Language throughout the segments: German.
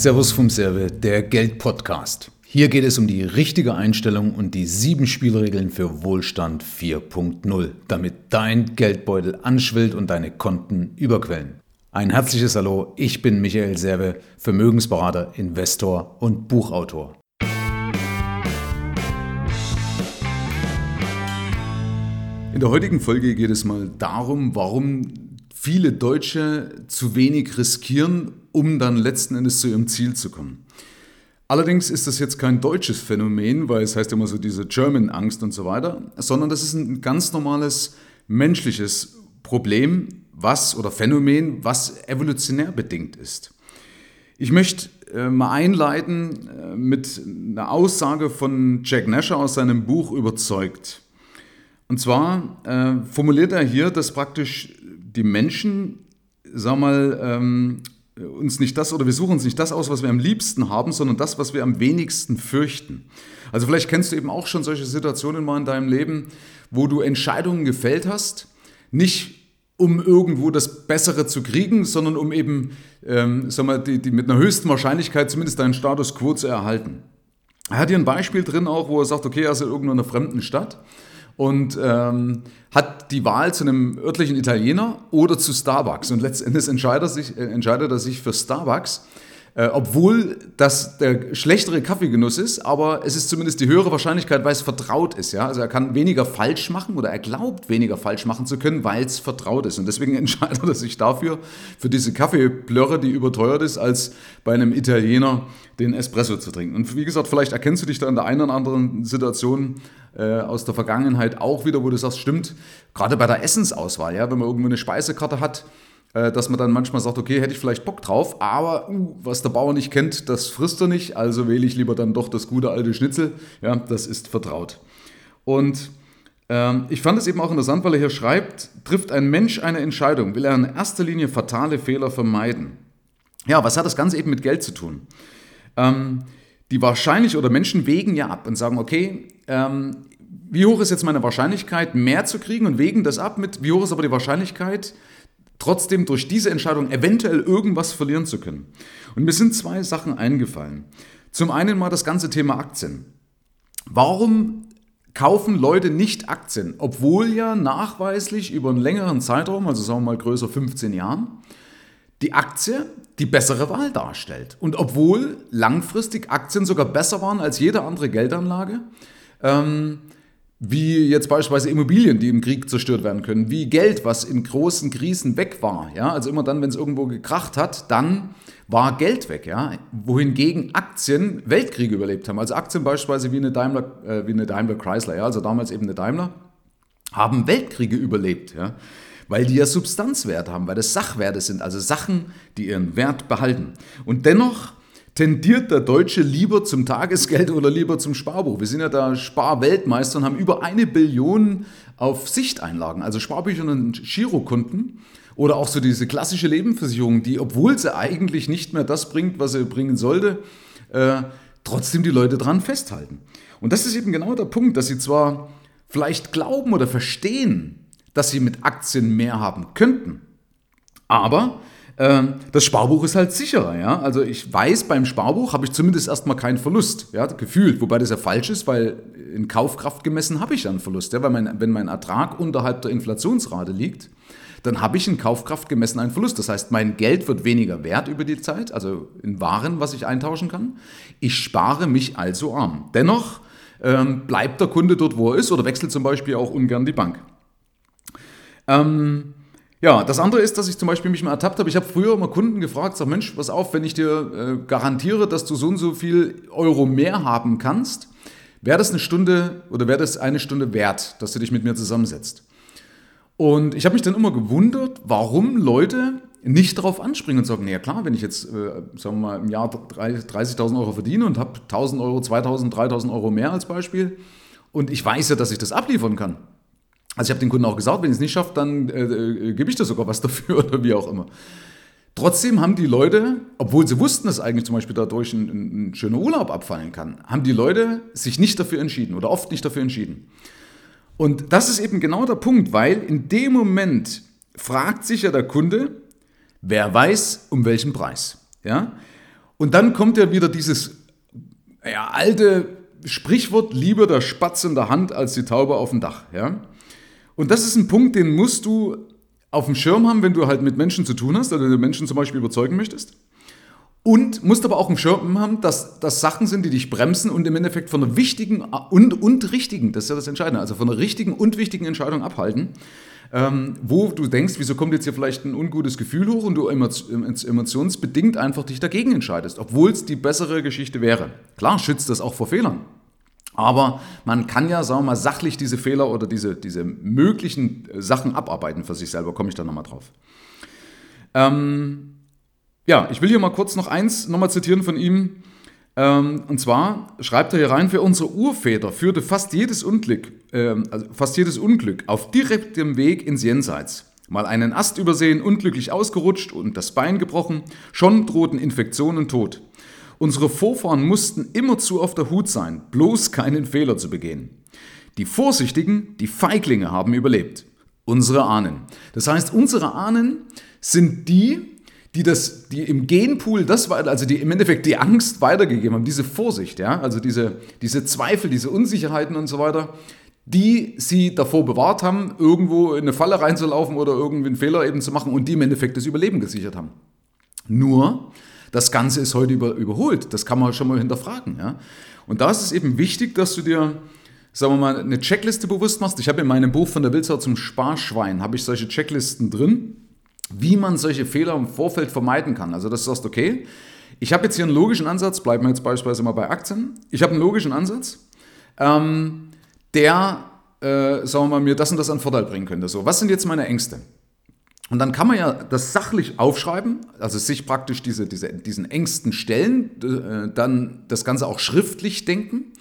Servus vom Serve, der Geld-Podcast. Hier geht es um die richtige Einstellung und die sieben Spielregeln für Wohlstand 4.0, damit dein Geldbeutel anschwillt und deine Konten überquellen. Ein herzliches Hallo, ich bin Michael Serve, Vermögensberater, Investor und Buchautor. In der heutigen Folge geht es mal darum, warum viele Deutsche zu wenig riskieren, um dann letzten Endes zu ihrem Ziel zu kommen. Allerdings ist das jetzt kein deutsches Phänomen, weil es heißt immer so diese German-Angst und so weiter, sondern das ist ein ganz normales menschliches Problem, was oder Phänomen, was evolutionär bedingt ist. Ich möchte äh, mal einleiten äh, mit einer Aussage von Jack Nasher aus seinem Buch Überzeugt. Und zwar äh, formuliert er hier, dass praktisch die Menschen, sag mal, ähm, uns nicht das oder wir suchen uns nicht das aus, was wir am liebsten haben, sondern das, was wir am wenigsten fürchten. Also vielleicht kennst du eben auch schon solche Situationen mal in deinem Leben, wo du Entscheidungen gefällt hast, nicht um irgendwo das Bessere zu kriegen, sondern um eben, ähm, sag mal, die, die mit einer höchsten Wahrscheinlichkeit zumindest deinen Status quo zu erhalten. Er hat hier ein Beispiel drin auch, wo er sagt, okay, er ist in irgendeiner fremden Stadt und ähm, hat die Wahl zu einem örtlichen Italiener oder zu Starbucks. Und letztendlich entscheidet sich, äh, entscheidet er sich für Starbucks. Äh, obwohl das der schlechtere Kaffeegenuss ist, aber es ist zumindest die höhere Wahrscheinlichkeit, weil es vertraut ist. Ja? Also er kann weniger falsch machen oder er glaubt weniger falsch machen zu können, weil es vertraut ist. Und deswegen entscheidet er sich dafür, für diese Kaffeeplörre, die überteuert ist, als bei einem Italiener den Espresso zu trinken. Und wie gesagt, vielleicht erkennst du dich da in der einen oder anderen Situation äh, aus der Vergangenheit auch wieder, wo du sagst, stimmt, gerade bei der Essensauswahl, ja, wenn man irgendwo eine Speisekarte hat, dass man dann manchmal sagt, okay, hätte ich vielleicht Bock drauf, aber uh, was der Bauer nicht kennt, das frisst er nicht, also wähle ich lieber dann doch das gute alte Schnitzel. Ja, das ist vertraut. Und ähm, ich fand es eben auch interessant, weil er hier schreibt, trifft ein Mensch eine Entscheidung, will er in erster Linie fatale Fehler vermeiden. Ja, was hat das Ganze eben mit Geld zu tun? Ähm, die wahrscheinlich oder Menschen wägen ja ab und sagen, okay, ähm, wie hoch ist jetzt meine Wahrscheinlichkeit, mehr zu kriegen und wägen das ab mit, wie hoch ist aber die Wahrscheinlichkeit, trotzdem durch diese Entscheidung eventuell irgendwas verlieren zu können. Und mir sind zwei Sachen eingefallen. Zum einen mal das ganze Thema Aktien. Warum kaufen Leute nicht Aktien, obwohl ja nachweislich über einen längeren Zeitraum, also sagen wir mal größer 15 Jahren, die Aktie die bessere Wahl darstellt. Und obwohl langfristig Aktien sogar besser waren als jede andere Geldanlage, ähm, wie jetzt beispielsweise Immobilien, die im Krieg zerstört werden können, wie Geld, was in großen Krisen weg war. Ja? Also immer dann, wenn es irgendwo gekracht hat, dann war Geld weg. Ja? Wohingegen Aktien Weltkriege überlebt haben. Also Aktien beispielsweise wie eine Daimler, äh, wie eine Daimler Chrysler, ja? also damals eben eine Daimler, haben Weltkriege überlebt. Ja? Weil die ja Substanzwert haben, weil das Sachwerte sind, also Sachen, die ihren Wert behalten. Und dennoch tendiert der Deutsche lieber zum Tagesgeld oder lieber zum Sparbuch? Wir sind ja da Sparweltmeister und haben über eine Billion auf Sichteinlagen, also Sparbücher und Girokunden. Oder auch so diese klassische Lebensversicherung, die, obwohl sie eigentlich nicht mehr das bringt, was sie bringen sollte, äh, trotzdem die Leute dran festhalten. Und das ist eben genau der Punkt, dass sie zwar vielleicht glauben oder verstehen, dass sie mit Aktien mehr haben könnten, aber das Sparbuch ist halt sicherer, ja. Also ich weiß, beim Sparbuch habe ich zumindest erstmal keinen Verlust, ja, gefühlt, wobei das ja falsch ist, weil in Kaufkraft gemessen habe ich ja einen Verlust, ja, weil mein, wenn mein Ertrag unterhalb der Inflationsrate liegt, dann habe ich in Kaufkraft gemessen einen Verlust. Das heißt, mein Geld wird weniger wert über die Zeit, also in Waren, was ich eintauschen kann. Ich spare mich also arm. Dennoch ähm, bleibt der Kunde dort, wo er ist, oder wechselt zum Beispiel auch ungern die Bank. Ähm, ja, das andere ist, dass ich zum Beispiel mich mal ertappt habe. Ich habe früher mal Kunden gefragt, sag Mensch, pass auf, wenn ich dir äh, garantiere, dass du so und so viel Euro mehr haben kannst, wäre das eine Stunde oder wäre das eine Stunde wert, dass du dich mit mir zusammensetzt. Und ich habe mich dann immer gewundert, warum Leute nicht darauf anspringen und sagen, naja klar, wenn ich jetzt, äh, sagen wir mal, im Jahr 30.000 Euro verdiene und habe 1.000 Euro, 2.000, 3.000 Euro mehr als Beispiel und ich weiß ja, dass ich das abliefern kann, also ich habe den Kunden auch gesagt, wenn ich es nicht schaffe, dann äh, äh, gebe ich dir sogar was dafür oder wie auch immer. Trotzdem haben die Leute, obwohl sie wussten, dass eigentlich zum Beispiel dadurch ein, ein, schöner Urlaub abfallen kann, haben die Leute sich nicht dafür entschieden oder oft nicht dafür entschieden. Und das ist eben genau der Punkt, weil in dem Moment fragt sich ja der Kunde, wer weiß, um welchen Preis. Ja? Und dann kommt ja wieder dieses ja, alte Sprichwort, lieber der Spatz in der Hand als die Taube auf dem Dach. Ja? Und das ist ein Punkt, den musst du auf dem Schirm haben, wenn du halt mit Menschen zu tun hast, oder du Menschen zum Beispiel überzeugen möchtest. Und musst aber auch im Schirm haben, dass das Sachen sind, die dich bremsen und im Endeffekt von einer wichtigen und, und richtigen, das ist ja das Entscheidende, also von einer richtigen und wichtigen Entscheidung abhalten, ähm, wo du denkst, wieso kommt jetzt hier vielleicht ein ungutes Gefühl hoch und du emotionsbedingt einfach dich dagegen entscheidest, obwohl es die bessere Geschichte wäre. Klar schützt das auch vor Fehlern. Aber man kann ja, sagen wir mal, sachlich diese Fehler oder diese, diese möglichen Sachen abarbeiten für sich selber, komme ich da nochmal drauf. Ähm, ja, ich will hier mal kurz noch eins nochmal zitieren von ihm. Ähm, und zwar schreibt er hier rein, für unsere Urväter führte fast jedes Unglück, äh, also fast jedes Unglück auf direktem Weg ins Jenseits. Mal einen Ast übersehen, unglücklich ausgerutscht und das Bein gebrochen, schon drohten Infektion und Tod. Unsere Vorfahren mussten immerzu auf der Hut sein, bloß keinen Fehler zu begehen. Die Vorsichtigen, die Feiglinge haben überlebt. Unsere Ahnen. Das heißt, unsere Ahnen sind die, die das, die im Genpool das war, also die im Endeffekt die Angst weitergegeben haben, diese Vorsicht, ja, also diese, diese Zweifel, diese Unsicherheiten und so weiter, die sie davor bewahrt haben, irgendwo in eine Falle reinzulaufen oder irgendwie einen Fehler eben zu machen und die im Endeffekt das Überleben gesichert haben. Nur, das Ganze ist heute über, überholt. Das kann man schon mal hinterfragen. Ja? Und da ist es eben wichtig, dass du dir, sagen wir mal, eine Checkliste bewusst machst. Ich habe in meinem Buch von der Wildsau zum Sparschwein, habe ich solche Checklisten drin wie man solche Fehler im Vorfeld vermeiden kann. Also, dass du sagst, okay, ich habe jetzt hier einen logischen Ansatz, bleiben wir jetzt beispielsweise mal bei Aktien. Ich habe einen logischen Ansatz, ähm, der, äh, sagen wir mal, mir das und das an Vorteil bringen könnte. So, was sind jetzt meine Ängste? Und dann kann man ja das sachlich aufschreiben, also sich praktisch diese, diese, diesen Ängsten stellen, äh, dann das Ganze auch schriftlich denken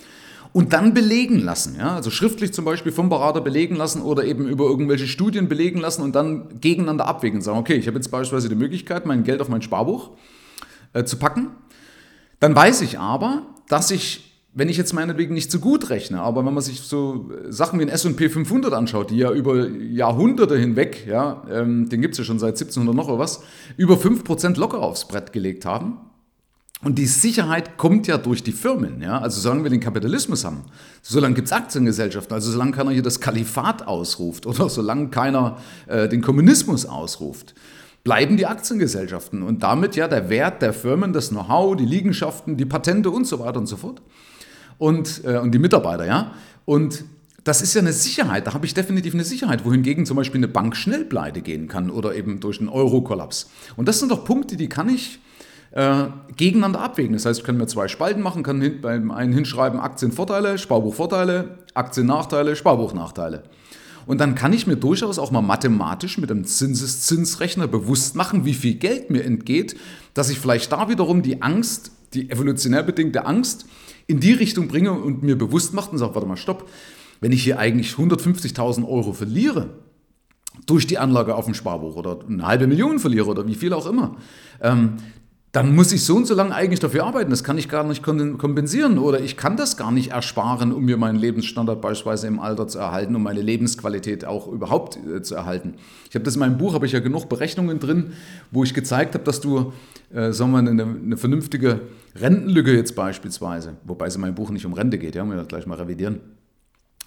und dann belegen lassen. Ja? Also schriftlich zum Beispiel vom Berater belegen lassen oder eben über irgendwelche Studien belegen lassen und dann gegeneinander abwägen. Sagen, okay, ich habe jetzt beispielsweise die Möglichkeit, mein Geld auf mein Sparbuch äh, zu packen. Dann weiß ich aber, dass ich, wenn ich jetzt meinetwegen nicht so gut rechne, aber wenn man sich so Sachen wie ein S&P 500 anschaut, die ja über Jahrhunderte hinweg, ja, ähm, den gibt es ja schon seit 1700 noch oder was, über 5% locker aufs Brett gelegt haben, und die Sicherheit kommt ja durch die Firmen. Ja? Also solange wir den Kapitalismus haben, solange gibt es Aktiengesellschaften, also solange keiner hier das Kalifat ausruft oder solange keiner äh, den Kommunismus ausruft, bleiben die Aktiengesellschaften und damit ja der Wert der Firmen, das Know-how, die Liegenschaften, die Patente und so weiter und so fort. Und, äh, und die Mitarbeiter, ja. Und das ist ja eine Sicherheit, da habe ich definitiv eine Sicherheit, wohingegen zum Beispiel eine Bank schnell pleite gehen kann oder eben durch einen Euro-Kollaps. Und das sind doch Punkte, die kann ich äh, gegeneinander abwägen. Das heißt, ich kann mir zwei Spalten machen, kann hin, beim einen hinschreiben Aktienvorteile, Sparbuchvorteile, Aktiennachteile, Sparbuchnachteile. Und dann kann ich mir durchaus auch mal mathematisch mit einem Zinseszinsrechner bewusst machen, wie viel Geld mir entgeht, dass ich vielleicht da wiederum die Angst, die evolutionär bedingte Angst, in die Richtung bringe und mir bewusst macht und sage, warte mal, stopp, wenn ich hier eigentlich 150.000 Euro verliere, durch die Anlage auf dem Sparbuch oder eine halbe Million verliere oder wie viel auch immer, ähm, dann muss ich so und so lange eigentlich dafür arbeiten. Das kann ich gar nicht kompensieren oder ich kann das gar nicht ersparen, um mir meinen Lebensstandard beispielsweise im Alter zu erhalten, um meine Lebensqualität auch überhaupt äh, zu erhalten. Ich habe das in meinem Buch, habe ich ja genug Berechnungen drin, wo ich gezeigt habe, dass du, äh, sagen wir, eine, eine vernünftige Rentenlücke jetzt beispielsweise, wobei es in meinem Buch nicht um Rente geht, ja, muss ich gleich mal revidieren,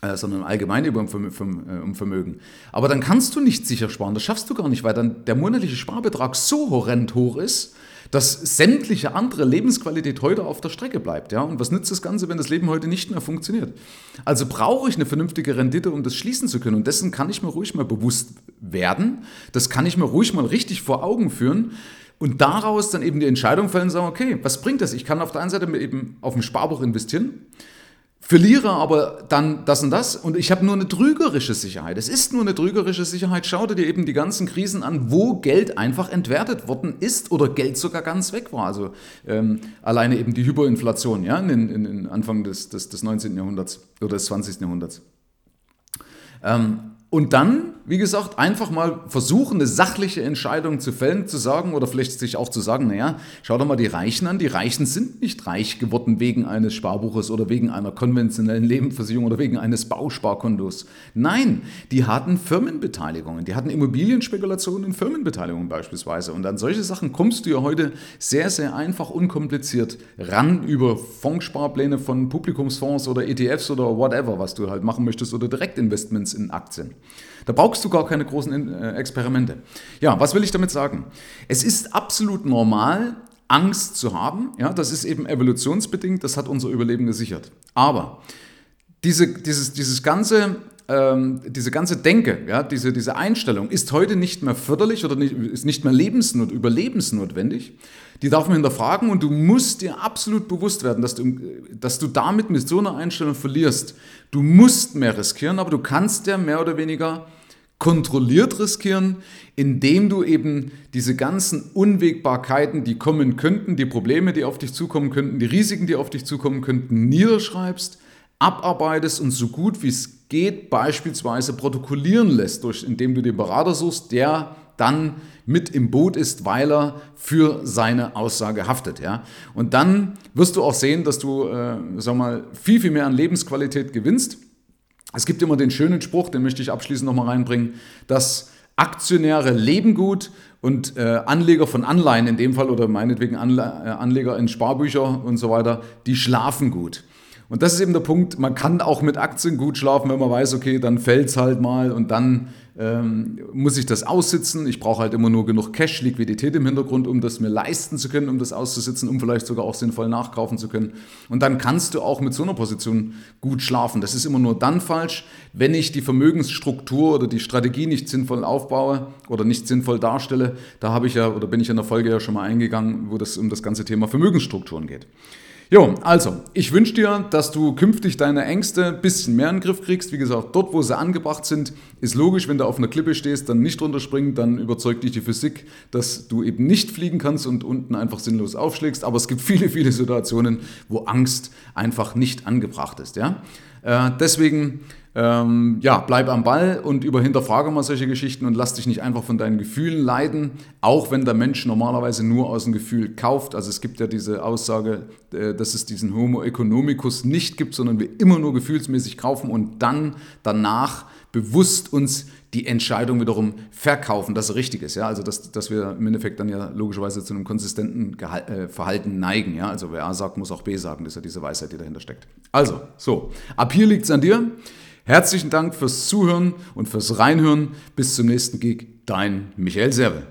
äh, sondern allgemein über um äh, Vermögen. Aber dann kannst du nicht sicher sparen, das schaffst du gar nicht, weil dann der monatliche Sparbetrag so horrend hoch ist, dass sämtliche andere Lebensqualität heute auf der Strecke bleibt. Ja? Und was nützt das Ganze, wenn das Leben heute nicht mehr funktioniert? Also brauche ich eine vernünftige Rendite, um das schließen zu können. Und dessen kann ich mir ruhig mal bewusst werden. Das kann ich mir ruhig mal richtig vor Augen führen. Und daraus dann eben die Entscheidung fällen und sagen, okay, was bringt das? Ich kann auf der einen Seite eben auf ein Sparbuch investieren verliere aber dann das und das und ich habe nur eine trügerische Sicherheit. Es ist nur eine trügerische Sicherheit. Schau dir eben die ganzen Krisen an, wo Geld einfach entwertet worden ist oder Geld sogar ganz weg war. Also ähm, alleine eben die Hyperinflation ja, in, in, in Anfang des, des, des 19. Jahrhunderts oder des 20. Jahrhunderts. Ähm, und dann wie gesagt, einfach mal versuchen, eine sachliche Entscheidung zu fällen, zu sagen oder vielleicht sich auch zu sagen, naja, schau doch mal die Reichen an. Die Reichen sind nicht reich geworden wegen eines Sparbuches oder wegen einer konventionellen Lebensversicherung oder wegen eines Bausparkontos. Nein, die hatten Firmenbeteiligungen, die hatten Immobilienspekulationen in Firmenbeteiligungen beispielsweise. Und an solche Sachen kommst du ja heute sehr, sehr einfach, unkompliziert ran über Fondssparpläne von Publikumsfonds oder ETFs oder whatever, was du halt machen möchtest oder Direktinvestments in Aktien. Da brauchst du gar keine großen äh, Experimente. Ja, was will ich damit sagen? Es ist absolut normal, Angst zu haben. Ja, das ist eben evolutionsbedingt, das hat unser Überleben gesichert. Aber diese, dieses, dieses ganze ähm, diese ganze Denke, ja, diese, diese Einstellung ist heute nicht mehr förderlich oder nicht, ist nicht mehr lebensnot, überlebensnotwendig. Die darf man hinterfragen und du musst dir absolut bewusst werden, dass du, dass du damit mit so einer Einstellung verlierst. Du musst mehr riskieren, aber du kannst ja mehr oder weniger kontrolliert riskieren, indem du eben diese ganzen Unwägbarkeiten, die kommen könnten, die Probleme, die auf dich zukommen könnten, die Risiken, die auf dich zukommen könnten, niederschreibst, abarbeitest und so gut wie es geht beispielsweise protokollieren lässt, durch, indem du den Berater suchst, der dann mit im Boot ist, weil er für seine Aussage haftet. Ja? Und dann wirst du auch sehen, dass du äh, sag mal, viel, viel mehr an Lebensqualität gewinnst. Es gibt immer den schönen Spruch, den möchte ich abschließend nochmal reinbringen, dass Aktionäre leben gut und äh, Anleger von Anleihen in dem Fall oder meinetwegen Anle äh, Anleger in Sparbücher und so weiter, die schlafen gut. Und das ist eben der Punkt, man kann auch mit Aktien gut schlafen, wenn man weiß, okay, dann fällt es halt mal und dann ähm, muss ich das aussitzen. Ich brauche halt immer nur genug Cash, Liquidität im Hintergrund, um das mir leisten zu können, um das auszusitzen, um vielleicht sogar auch sinnvoll nachkaufen zu können. Und dann kannst du auch mit so einer Position gut schlafen. Das ist immer nur dann falsch, wenn ich die Vermögensstruktur oder die Strategie nicht sinnvoll aufbaue oder nicht sinnvoll darstelle. Da habe ich ja oder bin ich in der Folge ja schon mal eingegangen, wo das um das ganze Thema Vermögensstrukturen geht. Jo, also, ich wünsche dir, dass du künftig deine Ängste ein bisschen mehr in den Griff kriegst. Wie gesagt, dort, wo sie angebracht sind, ist logisch, wenn du auf einer Klippe stehst, dann nicht runterspringen, dann überzeugt dich die Physik, dass du eben nicht fliegen kannst und unten einfach sinnlos aufschlägst. Aber es gibt viele, viele Situationen, wo Angst einfach nicht angebracht ist. Ja? Äh, deswegen ähm, ja, bleib am Ball und überhinterfrage mal solche Geschichten und lass dich nicht einfach von deinen Gefühlen leiden, auch wenn der Mensch normalerweise nur aus dem Gefühl kauft. Also es gibt ja diese Aussage, äh, dass es diesen Homo economicus nicht gibt, sondern wir immer nur gefühlsmäßig kaufen und dann danach bewusst uns die Entscheidung wiederum verkaufen, dass es richtig ist. Ja? Also dass, dass wir im Endeffekt dann ja logischerweise zu einem konsistenten Gehal äh, Verhalten neigen. Ja? Also wer A sagt, muss auch B sagen. Das ist ja diese Weisheit, die dahinter steckt. Also, so, ab hier liegt es an dir. Herzlichen Dank fürs Zuhören und fürs Reinhören. Bis zum nächsten Gig. Dein Michael Serve.